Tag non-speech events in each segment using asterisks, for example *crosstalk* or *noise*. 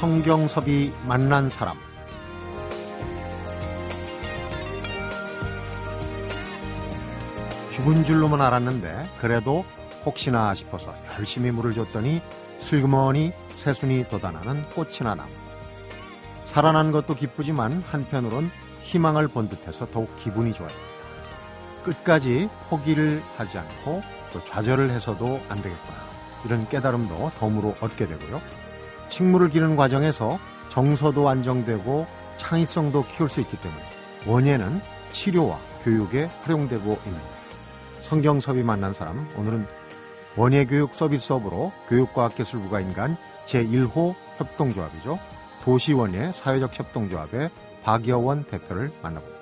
성경섭이 만난 사람 죽은 줄로만 알았는데 그래도 혹시나 싶어서 열심히 물을 줬더니 슬그머니 새순이 돋아나는 꽃이나 나무 살아난 것도 기쁘지만 한편으론 희망을 본 듯해서 더욱 기분이 좋아집니다. 끝까지 포기를 하지 않고 또 좌절을 해서도 안 되겠구나. 이런 깨달음도 덤으로 얻게 되고요. 식물을 기르는 과정에서 정서도 안정되고 창의성도 키울 수 있기 때문에 원예는 치료와 교육에 활용되고 있는 성경섭이 만난 사람 오늘은 원예교육 서비스업으로 교육과학기술부가 인간 제1호 협동조합이죠. 도시원예 사회적 협동조합의 박여원 대표를 만나봅니다.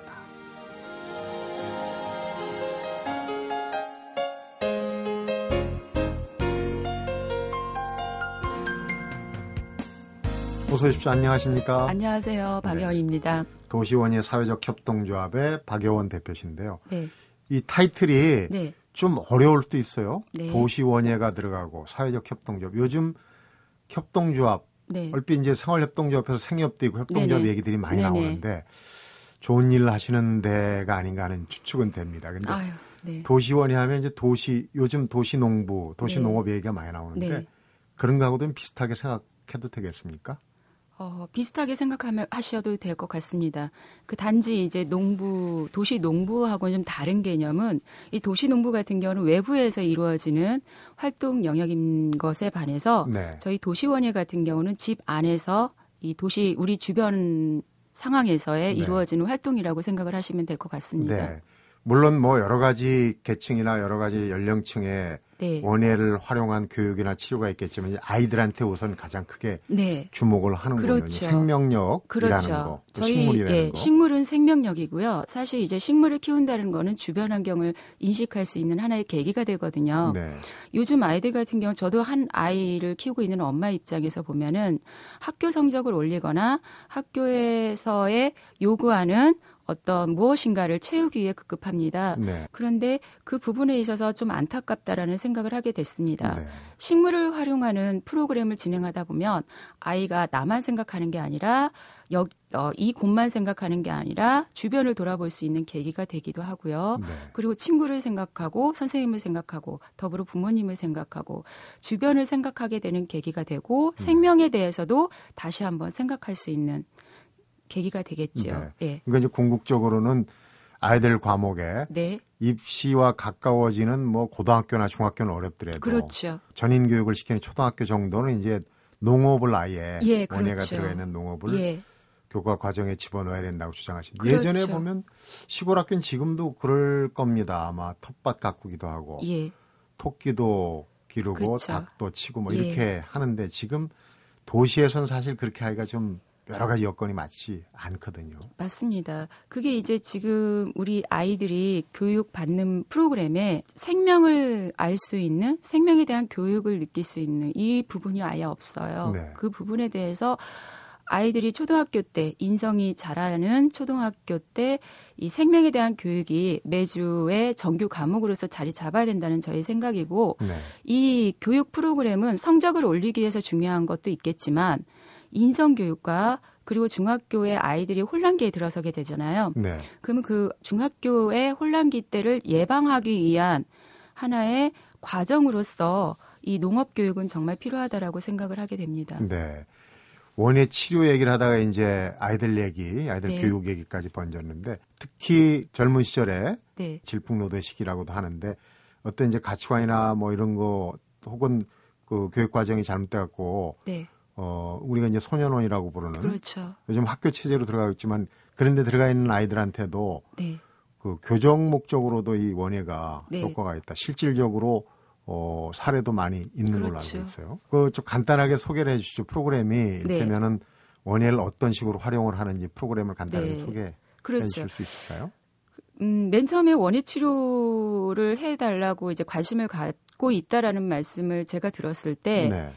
어서 오십시오. 안녕하십니까? 안녕하세요. 박여원입니다. 네. 도시원예 사회적 협동조합의 박여원 대표신데요. 네. 이 타이틀이 네. 좀 어려울 수도 있어요. 네. 도시원예가 들어가고 사회적 협동조합. 요즘 협동조합 네. 얼핏 이제 생활협동조합에서 생협도 있고 협동조합. 얘기들이 많이. 나오는데 좋은 일 하시는 데가 아닌가 하는 추측은 됩니다. 근데 아유, 네. 도시원이 하면 이제 도시 요즘 도시농부, 도시농업 네. 얘기가 많이 나오는데 네. 그런 거하고도 좀 비슷하게 생각해도 되겠습니까? 어, 비슷하게 생각하면 하셔도 될 것 같습니다. 그 단지 이제 농부, 도시 농부하고는 좀 다른 개념은 이 도시 농부 같은 경우는 외부에서 이루어지는 활동 영역인 것에 반해서 네. 저희 도시원예 같은 경우는 집 안에서 이 도시 우리 주변 상황에서의 네. 이루어지는 활동이라고 생각을 하시면 될 것 같습니다. 네. 물론 뭐 여러 가지 계층이나 여러 가지 연령층의 네. 원예를 활용한 교육이나 치료가 있겠지만 아이들한테 우선 가장 크게 네. 주목을 하는군요. 그렇죠. 생명력이라는 그렇죠. 거, 또 저희 식물이라는 예, 거. 식물은 생명력이고요. 사실 이제 식물을 키운다는 거는 주변 환경을 인식할 수 있는 하나의 계기가 되거든요. 네. 요즘 아이들 같은 경우 저도 한 아이를 키우고 있는 엄마 입장에서 보면은 학교 성적을 올리거나 학교에서의 요구하는 어떤 무엇인가를 채우기 위해 급급합니다. 네. 그런데 그 부분에 있어서 좀 안타깝다라는 생각을 하게 됐습니다. 네. 식물을 활용하는 프로그램을 진행하다 보면 아이가 나만 생각하는 게 아니라 여, 어, 이 곳만 생각하는 게 아니라 주변을 돌아볼 수 있는 계기가 되기도 하고요. 네. 그리고 친구를 생각하고 선생님을 생각하고 더불어 부모님을 생각하고 주변을 생각하게 되는 계기가 되고 네. 생명에 대해서도 다시 한번 생각할 수 있는 계기가 되겠지요. 예. 그러니까 이제 궁극적으로는 아이들 과목에 네. 입시와 가까워지는 뭐 고등학교나 중학교는 어렵더라도 그렇죠. 전인 교육을 시키는 초등학교 정도는 이제 농업을 아예 예, 원예가 그렇죠. 들어가 있는 농업을 예. 교과 과정에 집어넣어야 된다고 주장하시는 그렇죠. 예전에 보면 시골 학교는 지금도 그럴 겁니다. 아마 텃밭 가꾸기도 하고 예. 토끼도 기르고 그렇죠. 닭도 치고 뭐 예. 이렇게 하는데 지금 도시에서는 사실 그렇게 하기가 좀 여러 가지 여건이 맞지 않거든요. 맞습니다. 그게 이제 지금 우리 아이들이 교육받는 프로그램에 생명을 알 수 있는 생명에 대한 교육을 느낄 수 있는 이 부분이 아예 없어요. 네. 그 부분에 대해서 아이들이 초등학교 때 인성이 자라는 초등학교 때 이 생명에 대한 교육이 매주의 정규 과목으로서 자리 잡아야 된다는 저의 생각이고 네. 이 교육 프로그램은 성적을 올리기 위해서 중요한 것도 있겠지만 인성 교육과 그리고 중학교의 아이들이 혼란기에 들어서게 되잖아요. 네. 그러면 그 중학교의 혼란기 때를 예방하기 위한 하나의 과정으로서 이 농업 교육은 정말 필요하다라고 생각을 하게 됩니다. 네. 원예 치료 얘기를 하다가 이제 아이들 얘기, 아이들 네. 교육 얘기까지 번졌는데 특히 젊은 시절에 네. 질풍노도의 시기라고도 하는데 어떤 이제 가치관이나 뭐 이런 거 혹은 그 교육 과정이 잘못돼 갖고 네. 어 우리가 이제 소년원이라고 부르는 그렇죠. 요즘 학교 체제로 들어가고 있지만 그런데 들어가 있는 아이들한테도 네. 그 교정 목적으로도 이 원예가 네. 효과가 있다. 실질적으로 어 사례도 많이 있는 걸로 그렇죠. 알고 있어요. 그좀 간단하게 소개를 해 주시죠. 프로그램이 네. 이를테면은 원예를 어떤 식으로 활용을 하는지 프로그램을 간단하게 네. 소개해 그렇죠. 주실 수 있을까요? 음, 맨 처음에 원예 치료를 해달라고 이제 관심을 갖고 있다라는 말씀을 제가 들었을 때 네.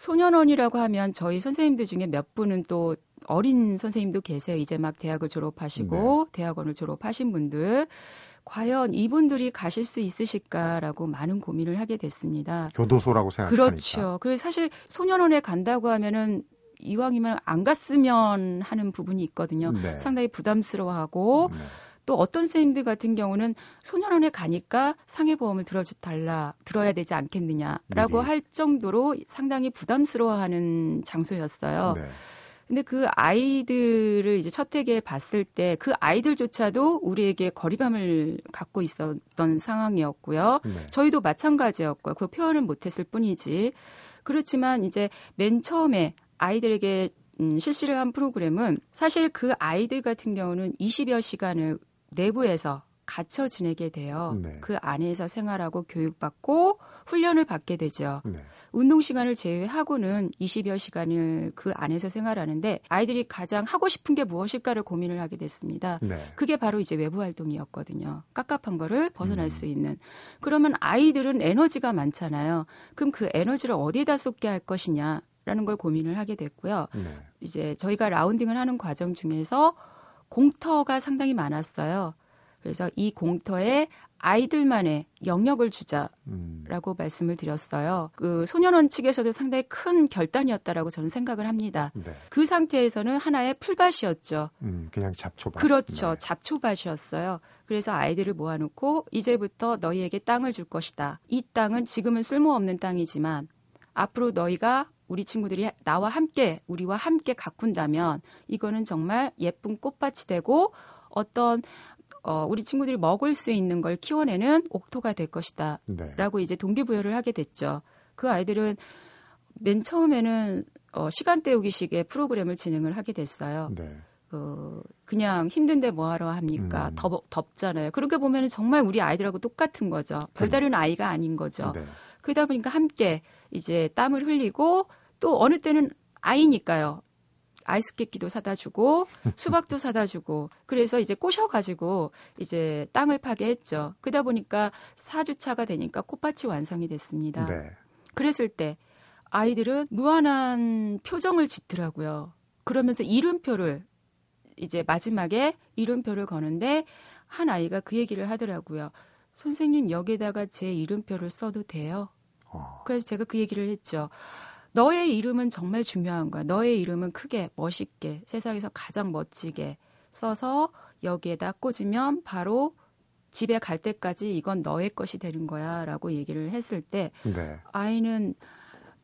소년원이라고 하면 저희 선생님들 중에 몇 분은 또 어린 선생님도 계세요. 이제 막 대학을 졸업하시고 네. 대학원을 졸업하신 분들. 과연 이분들이 가실 수 있으실까라고 많은 고민을 하게 됐습니다. 교도소라고 생각하니까. 그렇죠. 그래서 사실 소년원에 간다고 하면은 이왕이면 안 갔으면 하는 부분이 있거든요. 네. 상당히 부담스러워하고 네. 또 어떤 선생님들 같은 경우는 소년원에 가니까 상해보험을 들어줘 달라 들어야 되지 않겠느냐라고 미리. 할 정도로 상당히 부담스러워하는 장소였어요. 네. 근데 그 아이들을 이제 첫 해에 봤을 때 그 아이들조차도 우리에게 거리감을 갖고 있었던 상황이었고요. 네. 저희도 마찬가지였고요. 그 표현을 못했을 뿐이지. 그렇지만 이제 맨 처음에 아이들에게 음, 실시를 한 프로그램은 사실 그 아이들 같은 경우는 20여 시간을 내부에서 갇혀 지내게 돼요. 네. 그 안에서 생활하고 교육받고 훈련을 받게 되죠. 네. 운동 시간을 제외하고는 20여 시간을 그 안에서 생활하는데 아이들이 가장 하고 싶은 게 무엇일까를 고민을 하게 됐습니다. 네. 그게 바로 이제 외부 활동이었거든요. 깝깝한 거를 벗어날 음. 수 있는. 그러면 아이들은 에너지가 많잖아요. 그럼 그 에너지를 어디에다 쏟게 할 것이냐라는 걸 고민을 하게 됐고요. 네. 이제 저희가 라운딩을 하는 과정 중에서 공터가 상당히 많았어요. 그래서 이 공터에 아이들만의 영역을 주자. 음. 라고 말씀을 드렸어요. 그 소년원 측에서도 상당히 큰 결단이었다라고 저는 생각을 합니다. 네. 그 상태에서는 하나의 풀밭이었죠. 음, 그냥 잡초밭. 그렇죠. 네. 잡초밭이었어요. 그래서 아이들을 모아놓고 이제부터 너희에게 땅을 줄 것이다. 이 땅은 지금은 쓸모없는 땅이지만 앞으로 너희가 우리 친구들이 나와 함께 우리와 함께 가꾼다면 이거는 정말 예쁜 꽃밭이 되고 어떤 어, 우리 친구들이 먹을 수 있는 걸 키워내는 옥토가 될 것이다. 네. 라고 이제 동기부여를 하게 됐죠. 그 아이들은 맨 처음에는 어, 시간 때우기식의 프로그램을 진행을 하게 됐어요. 네. 그 그냥 힘든데 뭐하러 합니까? 음. 덥, 덥잖아요. 그렇게 보면 정말 우리 아이들하고 똑같은 거죠. 별다른 아이가 아닌 거죠. 네. 그러다 보니까 함께 이제 땀을 흘리고 또 어느 때는 아이니까요. 아이스케이크도 사다 주고 *laughs* 수박도 사다 주고 그래서 이제 꼬셔 가지고 이제 땅을 파게 했죠. 그러다 보니까 4주차가 되니까 꽃밭이 완성이 됐습니다. 네. 그랬을 때 아이들은 무한한 표정을 짓더라고요. 그러면서 이름표를 이제 마지막에 이름표를 거는데 한 아이가 그 얘기를 하더라고요. 선생님 여기에다가 제 이름표를 써도 돼요? 어. 그래서 제가 그 얘기를 했죠. 너의 이름은 정말 중요한 거야. 너의 이름은 크게, 멋있게, 세상에서 가장 멋지게 써서 여기에다 꽂으면 바로 집에 갈 때까지 이건 너의 것이 되는 거야. 라고 얘기를 했을 때 네. 아이는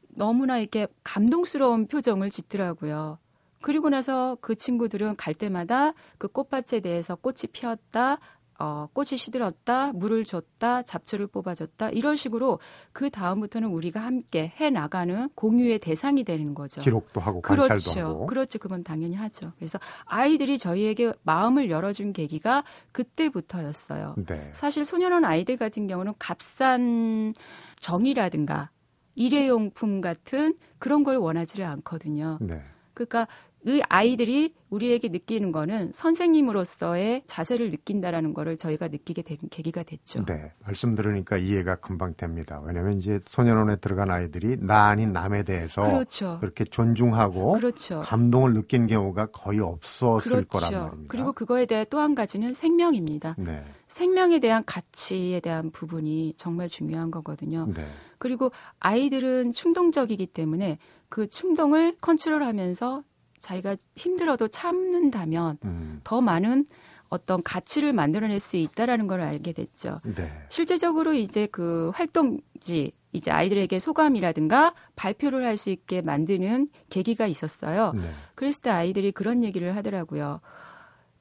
너무나 이렇게 감동스러운 표정을 짓더라고요. 그리고 나서 그 친구들은 갈 때마다 그 꽃밭에 대해서 꽃이 피었다, 어, 꽃이 시들었다, 물을 줬다, 잡초를 뽑아줬다, 이런 식으로 그 다음부터는 우리가 함께 해 나가는 공유의 대상이 되는 거죠. 기록도 하고 관찰도 그렇죠. 하고. 그렇죠. 그건 당연히 하죠. 그래서 아이들이 저희에게 마음을 열어준 계기가 그때부터였어요. 네. 사실 소년원 아이들 같은 경우는 값싼 정이라든가 일회용품 같은 그런 걸 원하지를 않거든요. 네. 그러니까 이 아이들이 우리에게 느끼는 거는 선생님으로서의 자세를 느낀다라는 거를 저희가 느끼게 된 계기가 됐죠. 네. 말씀 들으니까 이해가 금방 됩니다. 왜냐하면 이제 소년원에 들어간 아이들이 나 아닌 남에 대해서 그렇죠. 그렇게 존중하고 그렇죠. 감동을 느낀 경우가 거의 없었을 거란 그렇죠. 말입니다. 그리고 그거에 대해 또 한 가지는 생명입니다. 네. 생명에 대한 가치에 대한 부분이 정말 중요한 거거든요. 네. 그리고 아이들은 충동적이기 때문에 그 충동을 컨트롤하면서 자기가 힘들어도 참는다면 음. 더 많은 어떤 가치를 만들어낼 수 있다라는 걸 알게 됐죠. 네. 실제적으로 이제 그 활동지 이제 아이들에게 소감이라든가 발표를 할 수 있게 만드는 계기가 있었어요. 네. 그랬을 때 아이들이 그런 얘기를 하더라고요.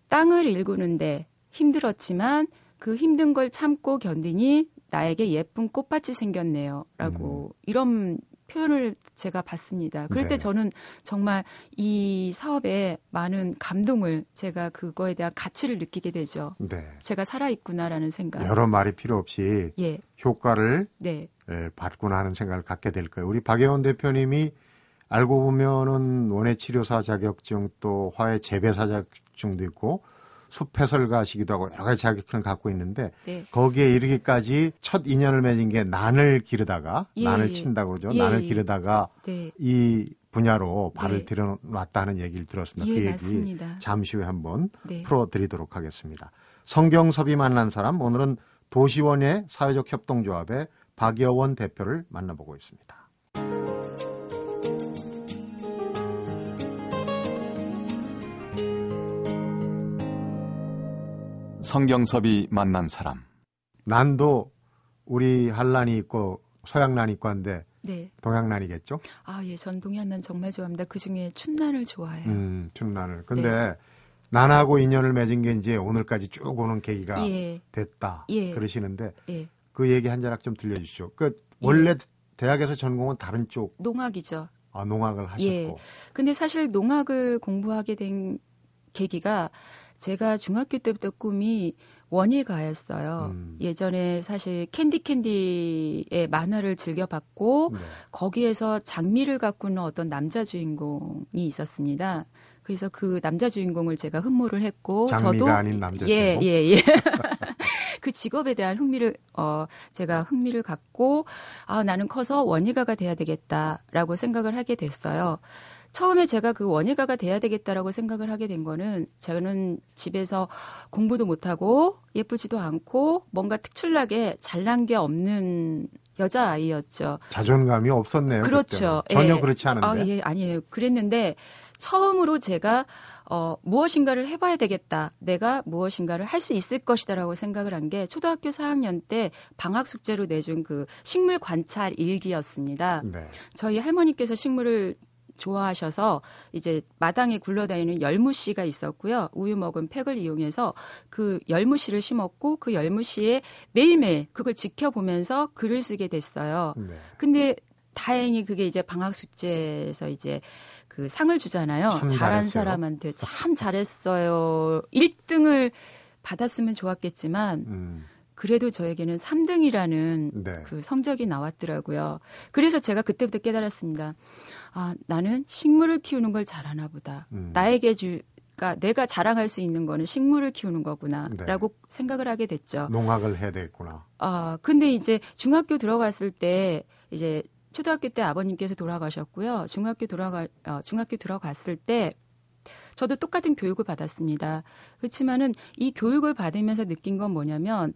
땅을 일구는데 힘들었지만 그 힘든 걸 참고 견디니 나에게 예쁜 꽃밭이 생겼네요. 라고 이런 표현을 제가 봤습니다. 그럴 때 네. 저는 정말 이 사업에 많은 감동을 제가 그거에 대한 가치를 느끼게 되죠. 네. 제가 살아있구나라는 생각. 여러 말이 필요 없이 예, 효과를 네, 에, 받구나 하는 생각을 갖게 될 거예요. 우리 박예원 대표님이 알고 보면은 원예 치료사 자격증 또 화해 재배사 자격증도 있고 숲 해설가시기도 하고 여러 가지 자격증을 갖고 있는데 네. 거기에 이르기까지 첫 인연을 맺은 게 난을 기르다가 예, 난을 예. 친다고 그러죠. 예, 난을 예. 기르다가 네. 이 분야로 발을 네. 들여놨다는 얘기를 들었습니다. 예, 그 얘기 맞습니다. 잠시 후에 한번 네. 풀어드리도록 하겠습니다. 성경섭이 만난 사람 오늘은 도시원예 사회적 협동조합의 박여원 대표를 만나보고 있습니다. 성경섭이 만난 사람. 난도 우리 한란이 있고 서양난이 있고 한데 네. 동양난이겠죠? 아, 예. 전 동양난 정말 좋아합니다. 그 중에 춘난을 좋아해요. 음, 춘난을. 근데 난하고 인연을 맺은 게 이제 오늘까지 쭉 오는 계기가 예. 됐다. 예. 그러시는데 예. 그 얘기 한 자락 좀 들려주시죠. 그 원래 예. 대학에서 전공은 다른 쪽 농학이죠. 아, 농학을 하셨고. 예. 근데 사실 농학을 공부하게 된 계기가 제가 중학교 때부터 꿈이 원예가였어요. 음. 예전에 사실 캔디 캔디의 만화를 즐겨봤고 네. 거기에서 장미를 가꾸는 어떤 남자 주인공이 있었습니다. 그래서 그 남자 주인공을 제가 흠모를 했고 장미가 저도 아닌 남자 예, 주인공? 예, 예. *laughs* 그 직업에 대한 흥미를 어 제가 흥미를 갖고 아 나는 커서 원예가가 돼야 되겠다라고 생각을 하게 됐어요. 처음에 제가 그 원예가가 돼야 되겠다라고 생각을 하게 된 거는 저는 집에서 공부도 못하고 예쁘지도 않고 뭔가 특출나게 잘난 게 없는 여자 아이였죠. 자존감이 없었네요. 그렇죠. 그때는. 전혀 예. 그렇지 않은데. 아, 예, 아니에요. 그랬는데 처음으로 제가 어, 무엇인가를 해봐야 되겠다. 내가 무엇인가를 할 수 있을 것이다라고 생각을 한 게 초등학교 4학년 때 방학 숙제로 내준 그 식물 관찰 일기였습니다. 네. 저희 할머니께서 식물을 좋아하셔서 이제 마당에 굴러다니는 열무씨가 있었고요. 우유 먹은 팩을 이용해서 그 열무씨를 심었고 그 열무씨에 매일매일 그걸 지켜보면서 글을 쓰게 됐어요. 네. 근데 다행히 그게 이제 방학 숙제에서 이제 그 상을 주잖아요. 참 잘한 잘했어요. 사람한테 참 잘했어요. 1등을 받았으면 좋았겠지만 음, 그래도 저에게는 3등이라는 네. 그 성적이 나왔더라고요. 그래서 제가 그때부터 깨달았습니다. 아, 나는 식물을 키우는 걸 잘하나 보다. 음. 나에게 주, 그러니까 내가 자랑할 수 있는 거는 식물을 키우는 거구나. 네. 라고 생각을 하게 됐죠. 농학을 해야 되겠구나. 아, 근데 이제 중학교 들어갔을 때 이제 초등학교 때 아버님께서 돌아가셨고요. 중학교 돌아가 어, 중학교 들어갔을 때 저도 똑같은 교육을 받았습니다. 그렇지만은 이 교육을 받으면서 느낀 건 뭐냐면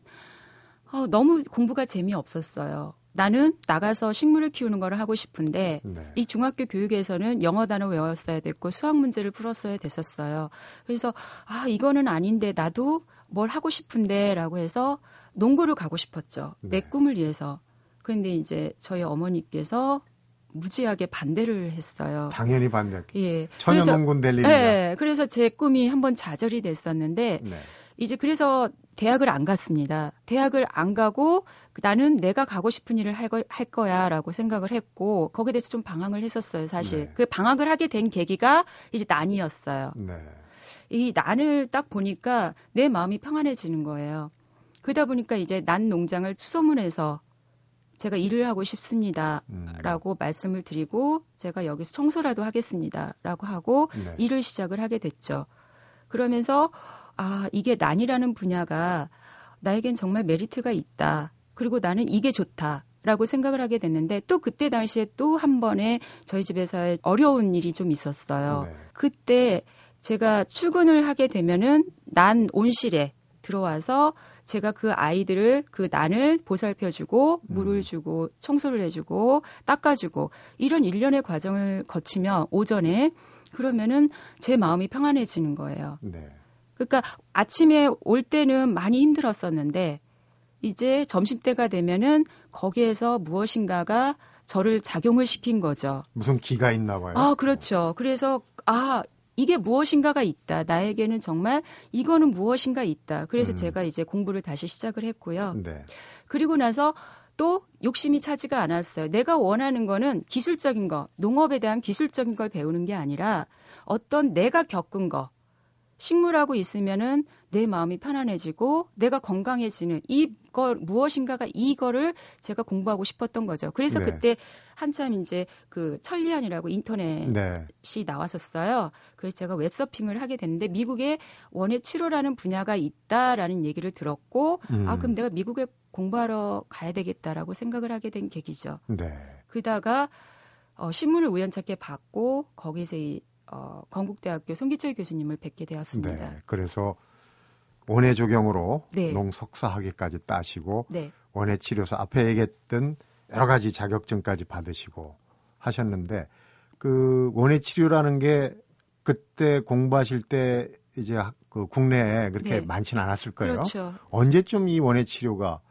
어, 너무 공부가 재미없었어요. 나는 나가서 식물을 키우는 걸 하고 싶은데 네. 이 중학교 교육에서는 영어 단어 외웠어야 됐고 수학 문제를 풀었어야 됐었어요. 그래서 아 이거는 아닌데 나도 뭘 하고 싶은데라고 해서 농구를 가고 싶었죠. 내 네. 꿈을 위해서. 그런데 이제 저희 어머니께서 무지하게 반대를 했어요. 당연히 반대. 예. 천연농군 될 일이다. 네, 그래서 제 꿈이 한번 좌절이 됐었는데 네. 이제 그래서 대학을 안 갔습니다. 대학을 안 가고 나는 내가 가고 싶은 일을 할, 거, 할 거야라고 생각을 했고 거기에 대해서 좀 방황을 했었어요, 사실. 네. 그 방황을 하게 된 계기가 이제 난이었어요. 네. 이 난을 딱 보니까 내 마음이 평안해지는 거예요. 그러다 보니까 이제 난 농장을 수소문해서 제가 일을 하고 싶습니다. 음. 라고 말씀을 드리고 제가 여기서 청소라도 하겠습니다. 라고 하고 네. 일을 시작을 하게 됐죠. 그러면서 아, 이게 난이라는 분야가 나에겐 정말 메리트가 있다. 그리고 나는 이게 좋다. 라고 생각을 하게 됐는데 또 그때 당시에 또 한 번에 저희 집에서의 어려운 일이 좀 있었어요. 네. 그때 제가 출근을 하게 되면은 난 온실에 들어와서 제가 그 아이들을 그 난을 보살펴주고 물을 주고 청소를 해주고 닦아주고 이런 일련의 과정을 거치며 오전에 그러면은 제 마음이 평안해지는 거예요. 네. 그러니까 아침에 올 때는 많이 힘들었었는데 이제 점심 때가 되면은 거기에서 무엇인가가 저를 작용을 시킨 거죠. 무슨 기가 있나 봐요. 아, 그렇죠. 그래서 아, 이게 무엇인가가 있다. 나에게는 정말 이거는 무엇인가 있다. 그래서 음. 제가 이제 공부를 다시 시작을 했고요. 네. 그리고 나서 또 욕심이 차지가 않았어요. 내가 원하는 거는 기술적인 거, 농업에 대한 기술적인 걸 배우는 게 아니라 어떤 내가 겪은 거, 식물하고 있으면은 내 마음이 편안해지고 내가 건강해지는 이걸 무엇인가가 이거를 제가 공부하고 싶었던 거죠. 그래서 네. 그때 한참 이제 그 천리안이라고 인터넷 네. 시 나왔었어요. 그래서 제가 웹서핑을 하게 됐는데 미국에 원예 치료라는 분야가 있다라는 얘기를 들었고 음. 아 그럼 내가 미국에 공부하러 가야 되겠다라고 생각을 하게 된 계기죠. 네. 그러다가 어, 신문을 우연찮게 받고 거기서 이 어, 건국대학교 송기철 교수님을 뵙게 되었습니다. 네. 그래서 원예 조경으로 네. 농석사 학위까지 따시고 네. 원예 치료소 앞에 얘기했던 여러 가지 자격증까지 받으시고 하셨는데 그 원예 치료라는 게 그때 공부하실 때 이제 학- 그 국내에 그렇게 네. 많지는 않았을 거예요. 그렇죠. 언제쯤 이 원예 치료가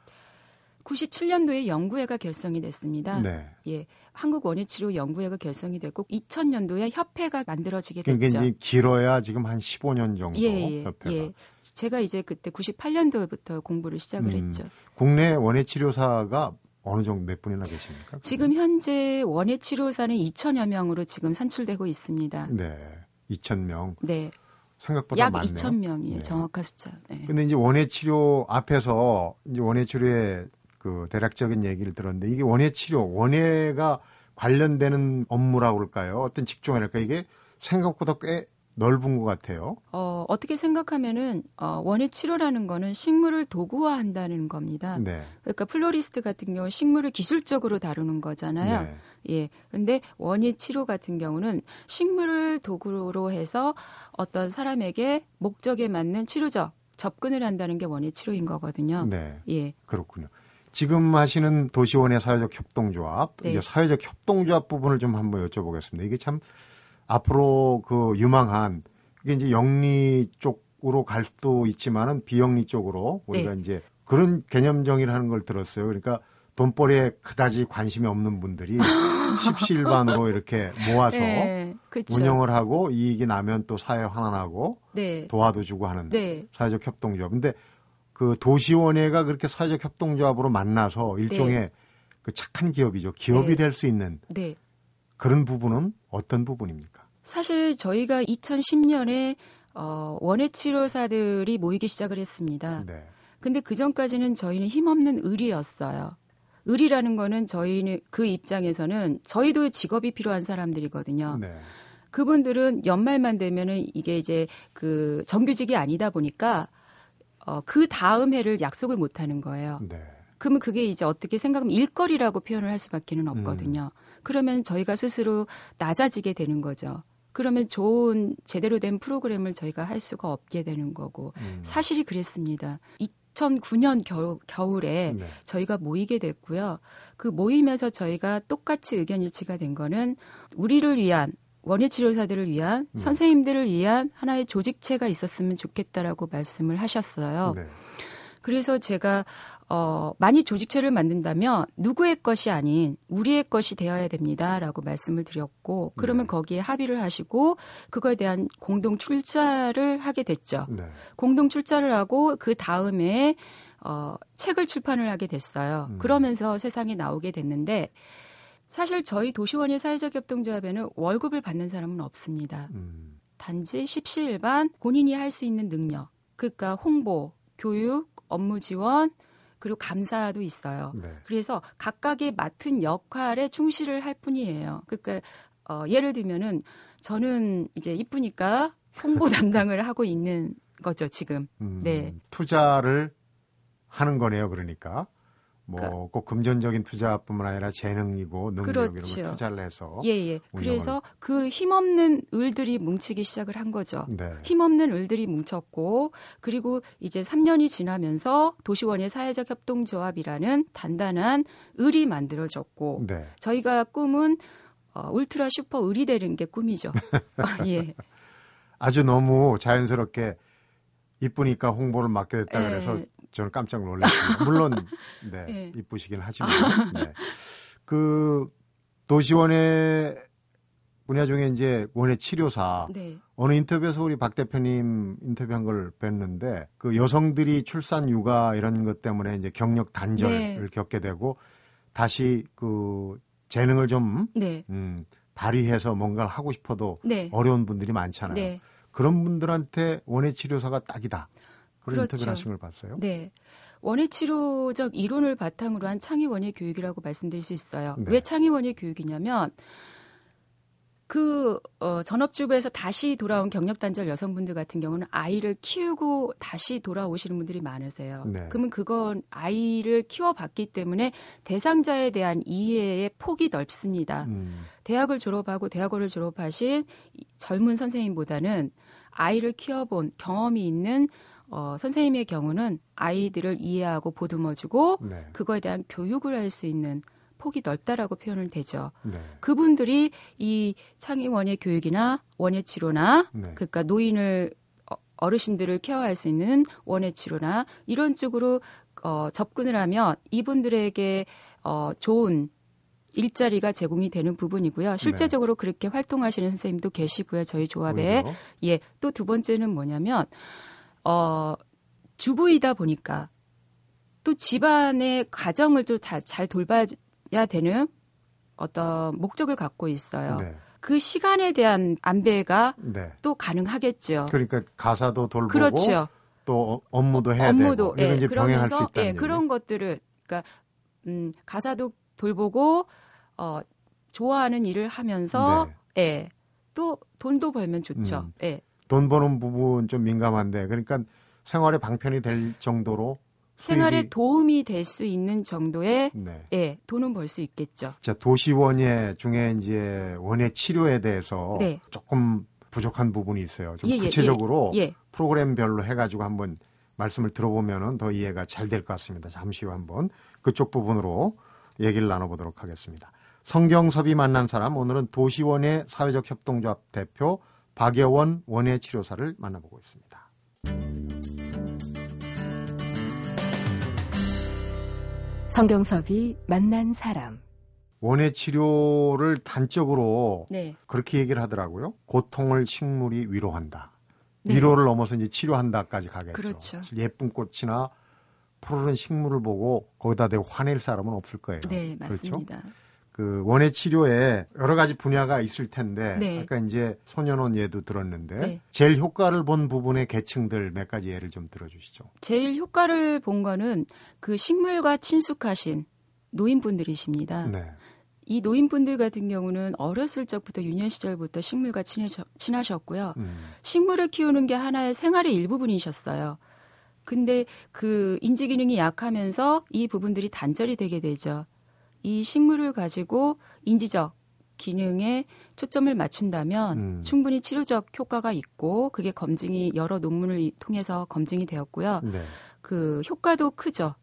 97년도에 연구회가 결성이 됐습니다. 네. 예. 한국 원예치료 연구회가 결성이 됐고 2000년도에 협회가 만들어지게 그러니까 됐죠. 이제 길어야 지금 한 15년 정도 예, 예, 협회가 예. 제가 이제 그때 98년도부터 공부를 시작을 음. 했죠. 국내 원예 치료사가 어느 정도 몇 분이나 계십니까? 지금 현재 원예치료사는 2천여 명으로 지금 산출되고 있습니다. 네. 2,000명. 네. 생각보다 약 많네요. 2,000명이에요. 네. 정확한 숫자. 네. 근데 이제 원예 치료 앞에서 이제 원예 치료의 그 대략적인 얘기를 들었는데 이게 원예 치료, 원예가 관련되는 업무라고 그럴까요? 어떤 직종이랄까 이게 생각보다 꽤 넓은 것 같아요. 어, 어떻게 생각하면은 어, 원예 치료라는 거는 식물을 도구화한다는 겁니다. 네. 그러니까 플로리스트 같은 경우는 식물을 기술적으로 다루는 거잖아요. 네. 예. 근데 원예 치료 같은 경우는 식물을 도구로 해서 어떤 사람에게 목적에 맞는 치료적 접근을 한다는 게 원예 치료인 거거든요. 네. 예. 그렇군요. 지금 하시는 도시원의 사회적 협동조합, 네. 이제 사회적 협동조합 부분을 좀 한번 여쭤보겠습니다. 이게 참 앞으로 그 유망한 이게 이제 영리 쪽으로 갈 수도 있지만은 비영리 쪽으로 우리가 네. 이제 그런 개념 정의를 하는 걸 들었어요. 그러니까 돈벌이에 그다지 관심이 없는 분들이 *laughs* 십시일반으로 이렇게 모아서 네. 운영을 하고 이익이 나면 또 사회 환원하고 네. 도와도 주고 하는 네. 사회적 협동조합. 근데 그 도시원회가 그렇게 사회적 협동조합으로 만나서 일종의 그 착한 기업이죠. 기업이 네. 될수 있는 네. 그런 부분은 어떤 부분입니까? 사실 저희가 2010년에 어, 원예 치료사들이 모이기 시작을 했습니다. 네. 근데 그 전까지는 저희는 힘없는 의리였어요. 의리라는 거는 저희는 그 입장에서는 저희도 직업이 필요한 사람들이거든요. 네. 그분들은 연말만 되면은 이게 이제 그 정규직이 아니다 보니까 어, 그 다음 해를 약속을 못 하는 거예요. 네. 그러면 그게 이제 어떻게 생각하면 일거리라고 표현을 할 수밖에는 없거든요. 그러면 저희가 스스로 낮아지게 되는 거죠. 그러면 좋은 제대로 된 프로그램을 저희가 할 수가 없게 되는 거고 음. 사실이 그랬습니다. 2009년 겨울, 겨울에 네. 저희가 모이게 됐고요. 그 모임에서 저희가 똑같이 의견 일치가 된 거는 우리를 위한 원예 치료사들을 위한 네. 선생님들을 위한 하나의 조직체가 있었으면 좋겠다라고 말씀을 하셨어요. 네. 그래서 제가 어 많이 조직체를 만든다면 누구의 것이 아닌 우리의 것이 되어야 됩니다라고 말씀을 드렸고 그러면 네. 거기에 합의를 하시고 그거에 대한 공동 출자를 하게 됐죠. 네. 공동 출자를 하고 그 다음에 어, 책을 출판을 하게 됐어요. 음. 그러면서 세상에 나오게 됐는데 사실 저희 도시원의 사회적 협동조합에는 월급을 받는 사람은 없습니다. 음. 단지 십시일반 본인이 할 수 있는 능력, 그러니까 홍보, 교육, 업무 지원, 그리고 감사도 있어요. 네. 그래서 각각의 맡은 역할에 충실을 할 뿐이에요. 그러니까 어, 예를 들면은 저는 이제 이쁘니까 홍보 *laughs* 담당을 하고 있는 거죠 지금. 음, 네. 투자를 하는 거네요. 그러니까 뭐 그러니까 꼭 금전적인 투자뿐만 아니라 재능이고 능력 이런 그렇죠. 걸 투자를 해서 예 예. 그래서 그 힘없는 을들이 뭉치기 시작을 한 거죠. 네. 힘없는 을들이 뭉쳤고 그리고 이제 3년이 지나면서 도시원의 사회적 협동조합이라는 단단한 을이 만들어졌고 네. 저희가 꿈은 어, 울트라 슈퍼 을이 되는 게 꿈이죠. *laughs* 아, 예. 아주 너무 자연스럽게 이쁘니까 홍보를 맡게 됐다 네. 그래서 저는 깜짝 놀랐습니다. 물론 *laughs* 네, 네. 이쁘시긴 하지만 네. 그 도시원의 분야 중에 이제 원예 치료사 네. 어느 인터뷰에서 우리 박 대표님 인터뷰한 걸 뵀는데 그 여성들이 출산 육아 이런 것 때문에 이제 경력 단절을 네. 겪게 되고 다시 그 재능을 좀 네. 음, 발휘해서 뭔가를 하고 싶어도 네. 어려운 분들이 많잖아요. 네. 그런 분들한테 원예 치료사가 딱이다. 그런 그렇죠. 인터뷰를 하신 걸 봤어요. 네. 원예 치료적 이론을 바탕으로 한 창의 원예 교육이라고 말씀드릴 수 있어요. 네. 왜 창의 원예 교육이냐면 그 어, 전업주부에서 다시 돌아온 경력 단절 여성분들 같은 경우는 아이를 키우고 다시 돌아오시는 분들이 많으세요. 네. 그러면 그건 아이를 키워봤기 때문에 대상자에 대한 이해의 폭이 넓습니다. 음, 대학을 졸업하고 대학원을 졸업하신 이 젊은 선생님보다는 아이를 키워본 경험이 있는 어, 선생님의 경우는 아이들을 이해하고 보듬어주고 네. 그거에 대한 교육을 할 수 있는 폭이 넓다라고 표현을 되죠. 네. 그분들이 이 창의 원예 교육이나 원예 치료나 네. 그러니까 노인을 어, 어르신들을 케어할 수 있는 원예 치료나 이런 쪽으로 어, 접근을 하면 이분들에게 어, 좋은 일자리가 제공이 되는 부분이고요. 실제적으로 네. 그렇게 활동하시는 선생님도 계시고요. 저희 조합에. 오히려? 예. 또 두 번째는 뭐냐면 어 주부이다 보니까 또 집안의 가정을 또 잘 돌봐야 되는 어떤 목적을 갖고 있어요. 네. 그 시간에 대한 안배가 네. 또 가능하겠죠. 그러니까 가사도 돌보고 그렇죠. 또 업무도 해야 업무도, 되고 예, 이런 그러면서 예, 그런 것들을 그러니까 음, 가사도 돌보고 어, 좋아하는 일을 하면서 네. 예, 또 돈도 벌면 좋죠. 음. 예. 돈 버는 부분 좀 민감한데 그러니까 생활에 방편이 될 정도로 생활에 도움이 될 수 있는 정도의 네. 예, 돈은 벌 수 있겠죠. 자, 도시원예 중에 이제 원예 치료에 대해서 네. 조금 부족한 부분이 있어요. 좀 예, 예 구체적으로 예, 예, 프로그램별로 해가지고 한번 말씀을 들어보면은 더 이해가 잘 될 것 같습니다. 잠시 후 한번 그쪽 부분으로 얘기를 나눠보도록 하겠습니다. 성경섭이 만난 사람 오늘은 도시원예 사회적 협동조합 대표 박여원 원예 치료사를 만나보고 있습니다. 성경섭이 만난 사람 원예 치료를 단적으로 네. 그렇게 얘기를 하더라고요. 고통을 식물이 위로한다. 네. 위로를 넘어서 이제 치료한다까지 가겠죠. 그렇죠. 예쁜 꽃이나 푸르른 식물을 보고 거기다 대고 화낼 사람은 없을 거예요. 네, 맞습니다. 그렇죠? 그 원예 치료에 여러 가지 분야가 있을 텐데 네. 아까 이제 소년원 예도 들었는데 네. 제일 효과를 본 부분의 계층들 몇 가지 예를 좀 들어주시죠. 제일 효과를 본 거는 그 식물과 친숙하신 노인분들이십니다. 네. 이 노인분들 같은 경우는 어렸을 적부터 유년 시절부터 식물과 친하셨, 고요 음. 식물을 키우는 게 하나의 생활의 일부분이셨어요. 근데 그 인지 기능이 약하면서 이 부분들이 단절이 되게 되죠. 이 식물을 가지고 인지적 기능에 초점을 맞춘다면 음. 충분히 치료적 효과가 있고 그게 검증이 여러 논문을 통해서 검증이 되었고요. 네. 그 효과도 크죠.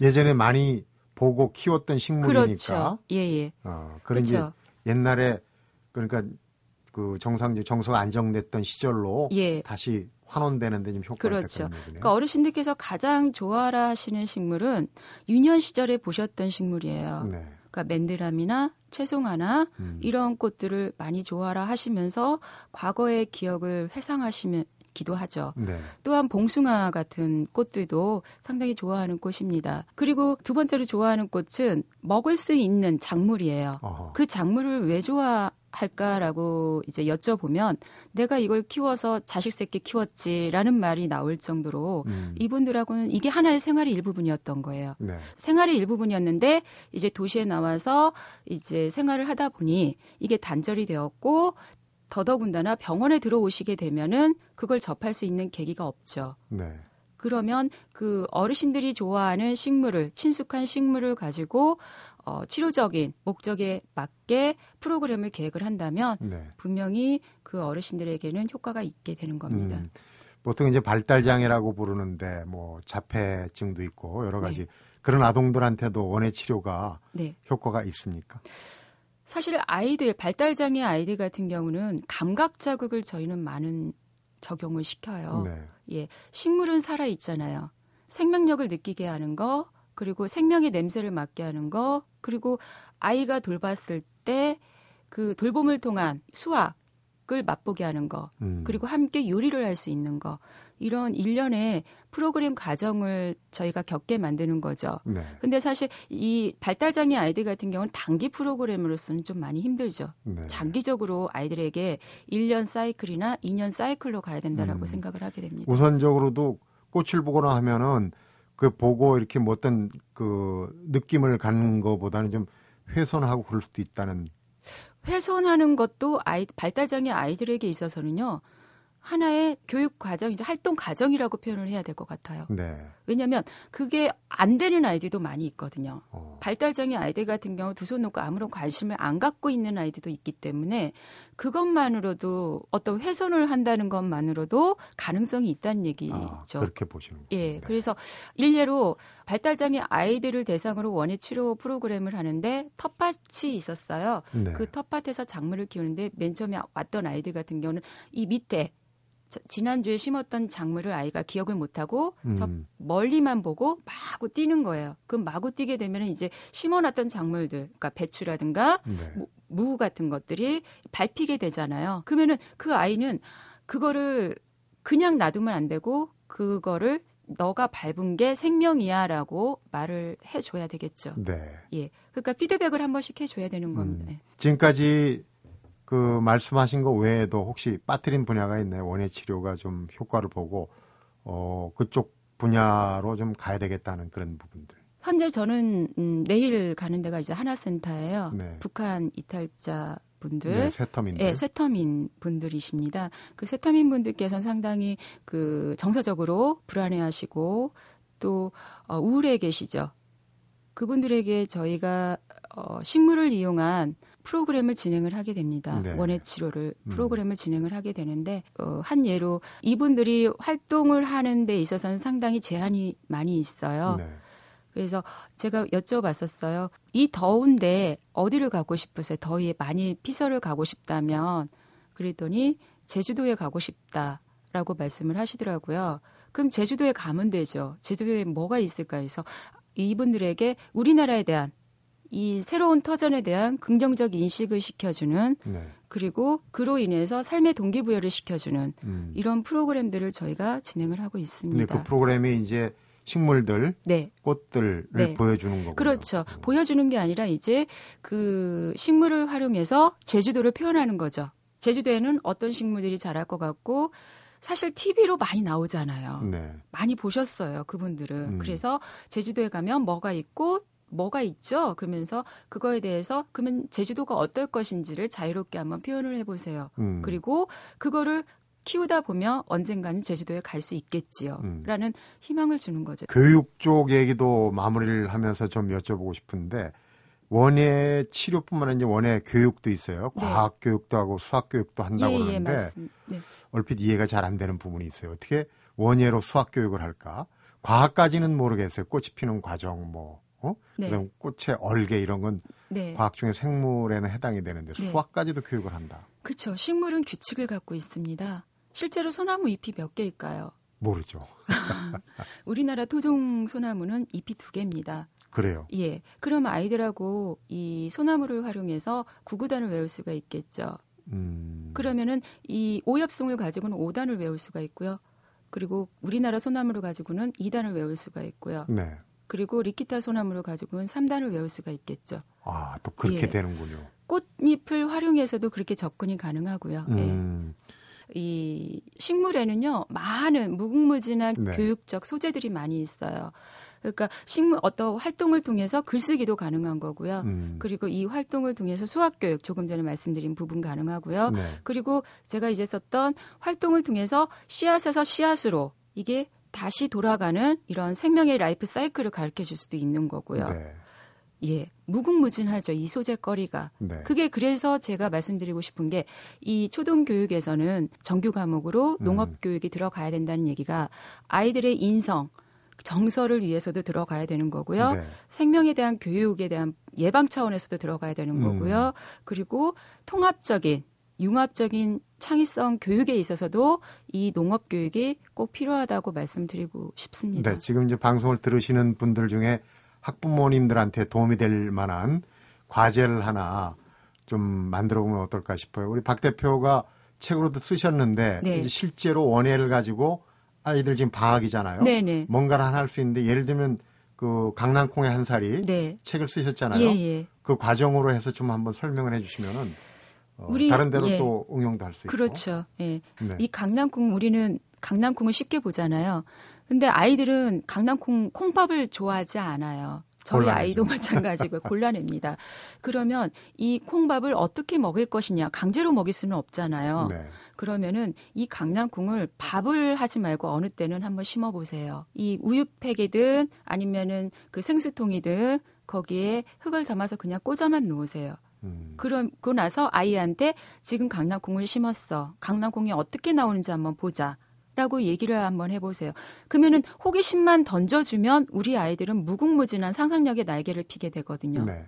예전에 많이 보고 키웠던 식물이니까. 그렇죠. 예, 예. 어, 그런 그렇죠. 옛날에 그러니까 그 정상 정서가 안정됐던 시절로 예. 다시 환원되는데 좀 효과가 그렇죠. 그러니까 어르신들께서 가장 좋아라 하시는 식물은 유년 시절에 보셨던 식물이에요. 네. 그러니까 맨드람이나 채송화나 음. 이런 꽃들을 많이 좋아라 하시면서 과거의 기억을 회상하시면 기도 하죠. 네. 또한 봉숭아 같은 꽃들도 상당히 좋아하는 꽃입니다. 그리고 두 번째로 좋아하는 꽃은 먹을 수 있는 작물이에요. 어허. 그 작물을 왜 좋아 할까라고 이제 여쭤보면 내가 이걸 키워서 자식 새끼 키웠지라는 말이 나올 정도로 음. 이분들하고는 이게 하나의 생활의 일부분이었던 거예요. 네. 생활의 일부분이었는데 이제 도시에 나와서 이제 생활을 하다 보니 이게 단절이 되었고 더더군다나 병원에 들어오시게 되면은 그걸 접할 수 있는 계기가 없죠. 네. 그러면 그 어르신들이 좋아하는 식물을 친숙한 식물을 가지고 어, 치료적인 목적에 맞게 프로그램을 계획을 한다면 네. 분명히 그 어르신들에게는 효과가 있게 되는 겁니다. 음, 보통 이제 발달 장애라고 부르는데 뭐 자폐증도 있고 여러 가지 네. 그런 아동들한테도 원예 치료가 네. 효과가 있습니까? 사실 아이들 발달 장애 아이들 같은 경우는 감각 자극을 저희는 많은 적용을 시켜요. 네. 예, 식물은 살아 있잖아요. 생명력을 느끼게 하는 거, 그리고 생명의 냄새를 맡게 하는 거, 그리고 아이가 돌봤을 때 그 돌봄을 통한 수학 을 맛보게 하는 거, 음. 그리고 함께 요리를 할 수 있는 거, 이런 일련의 프로그램 과정을 저희가 겪게 만드는 거죠. 네. 근데 사실 이 발달장애 아이들 같은 경우는 단기 프로그램으로서는 좀 많이 힘들죠. 네. 장기적으로 아이들에게 1년 사이클이나 2년 사이클로 가야 된다라고 음. 생각을 하게 됩니다. 우선적으로도 꽃을 보거나 하면은 그 보고 이렇게 뭐 어떤 그 느낌을 갖는 것보다는 좀 훼손하고 그럴 수도 있다는. 훼손하는 것도 아이 발달장애 아이들에게 있어서는요. 하나의 교육 과정이죠. 활동 과정이라고 표현을 해야 될 것 같아요. 네. 왜냐하면 그게 안 되는 아이들도 많이 있거든요. 어. 발달장애 아이들 같은 경우 두 손 놓고 아무런 관심을 안 갖고 있는 아이들도 있기 때문에 그것만으로도 어떤 훼손을 한다는 것만으로도 가능성이 있다는 얘기죠. 아, 그렇게 보시는 거예요. 예. 네. 그래서 일례로 발달장애 아이들을 대상으로 원예 치료 프로그램을 하는데 텃밭이 있었어요. 네. 그 텃밭에서 작물을 키우는데 맨 처음에 왔던 아이들 같은 경우는 이 밑에 자- 지난주에 심었던 작물을 아이가 기억을 못하고 저 음. 멀리만 보고 마구 뛰는 거예요. 그럼 마구 뛰게 되면 이제 심어놨던 작물들, 그러니까 배추라든가 네. 무, 무 같은 것들이 밟히게 되잖아요. 그러면은 그 아이는 그거를 그냥 놔두면 안 되고 그거를 너가 밟은 게 생명이야라고 말을 해줘야 되겠죠. 네. 예, 그러니까 피드백을 한 번씩 해줘야 되는 겁니다. 음. 예. 지금까지 그 말씀하신 거 외에도 혹시 빠뜨린 분야가 있나요? 원예 치료가 좀 효과를 보고 어 그쪽 분야로 좀 가야 되겠다는 그런 부분들. 현재 저는 음, 내일 가는 데가 이제 하나센터예요. 네. 북한 이탈자 분들, 네, 세터민들. 예, 세터민 분들이십니다. 그 세터민 분들께서는 상당히 그 정서적으로 불안해하시고 또 어, 우울해 계시죠. 그분들에게 저희가 어, 식물을 이용한 프로그램을 진행을 하게 됩니다. 네. 원예 치료를 음. 프로그램을 진행을 하게 되는데 어, 한 예로 이분들이 활동을 하는 데 있어서는 상당히 제한이 많이 있어요. 네. 그래서 제가 여쭤봤었어요. 이 더운데 어디를 가고 싶으세요? 더위에 많이 피서를 가고 싶다면 그랬더니 제주도에 가고 싶다라고 말씀을 하시더라고요. 그럼 제주도에 가면 되죠. 제주도에 뭐가 있을까 해서 이분들에게 우리나라에 대한 이 새로운 터전에 대한 긍정적 인식을 시켜주는 네. 그리고 그로 인해서 삶의 동기부여를 시켜주는 음. 이런 프로그램들을 저희가 진행을 하고 있습니다. 그 프로그램이 이제 식물들, 네. 꽃들을 네. 보여주는 거고요. 그렇죠. 보여주는 게 아니라 이제 그 식물을 활용해서 제주도를 표현하는 거죠. 제주도에는 어떤 식물들이 자랄 것 같고 사실 TV로 많이 나오잖아요. 네. 많이 보셨어요, 그분들은. 음. 그래서 제주도에 가면 뭐가 있고 뭐가 있죠. 그러면서 그거에 대해서 그러면 제주도가 어떨 것인지를 자유롭게 한번 표현을 해보세요. 음. 그리고 그거를 키우다 보면 언젠가는 제주도에 갈 수 있겠지요. 음. 라는 희망을 주는 거죠. 교육 쪽 얘기도 마무리를 하면서 좀 여쭤보고 싶은데 원예 치료뿐만 아니라 원예 교육도 있어요. 네. 과학 교육도 하고 수학 교육도 한다고 예, 예, 그러는데 말씀. 네. 얼핏 이해가 잘 안 되는 부분이 있어요. 어떻게 원예로 수학 교육을 할까? 과학까지는 모르겠어요. 꽃이 피는 과정 뭐 어? 네. 그다음 꽃의 얼개 이런 건 네. 과학 중에 생물에는 해당이 되는데 네. 수학까지도 교육을 한다. 그렇죠. 식물은 규칙을 갖고 있습니다. 실제로 소나무 잎이 몇 개일까요? 모르죠. *laughs* 우리나라 토종 소나무는 잎이 두 개입니다. 그래요. 예. 그럼 아이들하고 이 소나무를 활용해서 구구단을 외울 수가 있겠죠. 음. 그러면은 이 오엽송을 가지고는 5단을 외울 수가 있고요. 그리고 우리나라 소나무를 가지고는 2단을 외울 수가 있고요. 네. 그리고 리키타 소나무를 가지고는 3단을 외울 수가 있겠죠. 아, 또 그렇게 예. 되는군요. 꽃잎을 활용해서도 그렇게 접근이 가능하고요. 예. 음. 이 식물에는요 많은 무궁무진한 네. 교육적 소재들이 많이 있어요. 그러니까 식물 어떤 활동을 통해서 글쓰기도 가능한 거고요. 음. 그리고 이 활동을 통해서 수학 교육 조금 전에 말씀드린 부분 가능하고요. 네. 그리고 제가 이제 썼던 활동을 통해서 씨앗에서 씨앗으로 이게 다시 돌아가는 이런 생명의 라이프 사이클을 가르쳐 줄 수도 있는 거고요. 네. 예. 무궁무진하죠. 이 소재거리가. 네. 그게 그래서 제가 말씀드리고 싶은 게 이 초등 교육에서는 정규 과목으로 음. 농업 교육이 들어가야 된다는 얘기가 아이들의 인성, 정서를 위해서도 들어가야 되는 거고요. 네. 생명에 대한 교육에 대한 예방 차원에서도 들어가야 되는 음. 거고요. 그리고 통합적인 융합적인 창의성 교육에 있어서도 이 농업 교육이 꼭 필요하다고 말씀드리고 싶습니다. 네, 지금 이제 방송을 들으시는 분들 중에 학부모님들한테 도움이 될 만한 과제를 하나 좀 만들어 보면 어떨까 싶어요. 우리 박 대표가 책으로도 쓰셨는데 네. 실제로 원예를 가지고 아이들 지금 방학이잖아요. 네 네. 뭔가를 하나 할 수 있는데 예를 들면 그 강낭콩의 한 살이 네. 책을 쓰셨잖아요. 예, 예. 그 과정으로 해서 좀 한번 설명을 해주시면은 어, 우리- 다른 데로 예. 또 응용도 할 수 있고. 그렇죠. 예. 네. 이 강낭콩 우리는 강낭콩을 쉽게 보잖아요. 근데 아이들은 강낭콩 콩밥을 좋아하지 않아요. 저희 곤란하죠. 아이도 *laughs* 마찬가지고 곤란합니다. 그러면 이 콩밥을 어떻게 먹을 것이냐 강제로 먹일 수는 없잖아요. 네. 그러면은 이 강낭콩을 밥을 하지 말고 어느 때는 한번 심어 보세요. 이 우유팩이든 아니면은 그 생수통이든 거기에 흙을 담아서 그냥 꽂아만 놓으세요. 음. 그러고 나서 아이한테 지금 강낭콩을 심었어. 강낭콩이 어떻게 나오는지 한번 보자. 라고 얘기를 한번 해보세요. 그러면은 호기심만 던져주면 우리 아이들은 무궁무진한 상상력의 날개를 피게 되거든요. 네.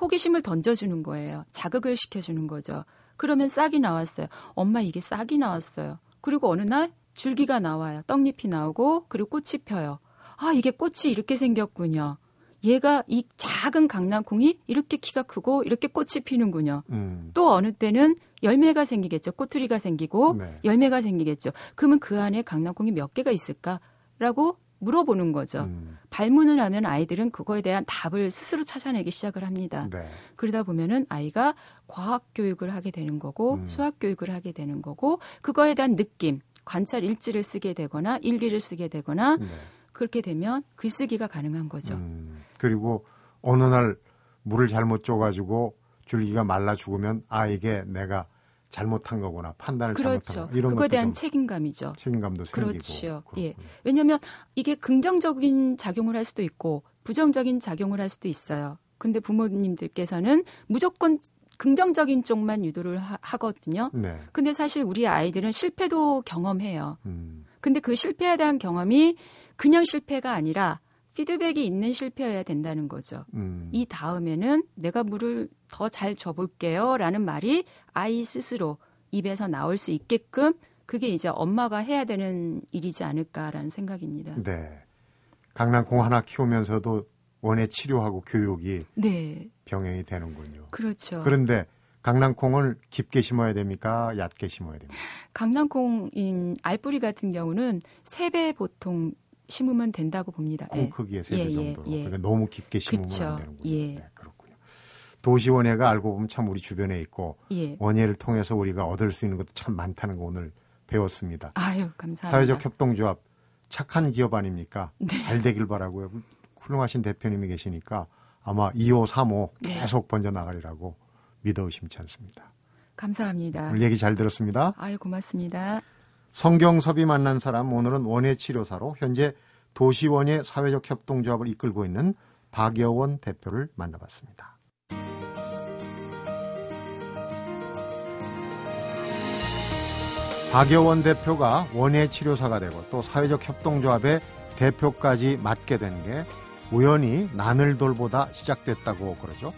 호기심을 던져주는 거예요. 자극을 시켜주는 거죠. 그러면 싹이 나왔어요. 엄마 이게 싹이 나왔어요. 그리고 어느 날 줄기가 나와요. 떡잎이 나오고 그리고 꽃이 펴요. 아, 이게 꽃이 이렇게 생겼군요. 얘가 이 작은 강낭콩이 이렇게 키가 크고 이렇게 꽃이 피는군요. 음. 또 어느 때는 열매가 생기겠죠. 꼬투리가 생기고 네. 열매가 생기겠죠. 그러면 그 안에 강낭콩이 몇 개가 있을까라고 물어보는 거죠. 음. 발문을 하면 아이들은 그거에 대한 답을 스스로 찾아내기 시작을 합니다. 네. 그러다 보면은 아이가 과학 교육을 하게 되는 거고 음. 수학 교육을 하게 되는 거고 그거에 대한 느낌, 관찰 일지를 쓰게 되거나 일기를 쓰게 되거나 네. 그렇게 되면 글쓰기가 가능한 거죠. 음. 그리고 어느 날 물을 잘못 줘가지고 줄기가 말라 죽으면 아 이게 내가 잘못한 거구나 판단을 그렇죠. 잘못한 거 이런 그거에 대한 좀 책임감이죠. 책임감도 생기고 그렇죠. 예. 왜냐하면 이게 긍정적인 작용을 할 수도 있고 부정적인 작용을 할 수도 있어요. 근데 부모님들께서는 무조건 긍정적인 쪽만 유도를 하, 하거든요. 네. 근데 사실 우리 아이들은 실패도 경험해요. 음. 근데 그 실패에 대한 경험이 그냥 실패가 아니라 피드백이 있는 실패여야 된다는 거죠. 음. 이 다음에는 내가 물을 더 잘 줘볼게요. 라는 말이 아이 스스로 입에서 나올 수 있게끔 그게 이제 엄마가 해야 되는 일이지 않을까라는 생각입니다. 네. 강낭콩 하나 키우면서도 원예 치료하고 교육이 네, 병행이 되는군요. 그렇죠. 그런데 강낭콩을 깊게 심어야 됩니까? 얕게 심어야 됩니까? 강낭콩인 알뿌리 같은 경우는 세배 보통 심으면 된다고 봅니다. 콩 네. 크기의 세배 예, 예, 정도로. 예. 그러니까 너무 깊게 심으면 그쵸. 안 되는군요. 예. 네, 그렇군요. 도시 원예가 알고 보면 참 우리 주변에 있고 예. 원예를 통해서 우리가 얻을 수 있는 것도 참 많다는 거 오늘 배웠습니다. 아유, 감사합니다. 사회적 협동조합 착한 기업 아닙니까? 네. 잘 되길 바라고요. 훌륭하신 대표님이 계시니까 아마 2호, 3호 네. 계속 번져 나가리라고 믿어 의심치 않습니다. 감사합니다. 오늘 얘기 잘 들었습니다. 아유, 고맙습니다. 성경섭이 만난 사람 오늘은 원예 치료사로 현재 도시원예 사회적 협동조합을 이끌고 있는 박여원 대표를 만나봤습니다. 박여원 대표가 원예 치료사가 되고 또 사회적 협동조합의 대표까지 맡게 된 게 우연히 나늘 돌보다 시작됐다고 그러죠.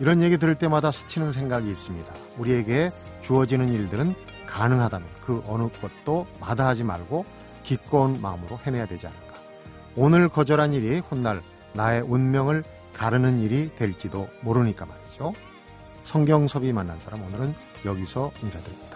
이런 얘기 들을 때마다 스치는 생각이 있습니다. 우리에게 주어지는 일들은 가능하다면 그 어느 것도 마다하지 말고 기꺼운 마음으로 해내야 되지 않을까. 오늘 거절한 일이 훗날 나의 운명을 가르는 일이 될지도 모르니까 말이죠. 성경섭이 만난 사람 오늘은 여기서 인사드립니다.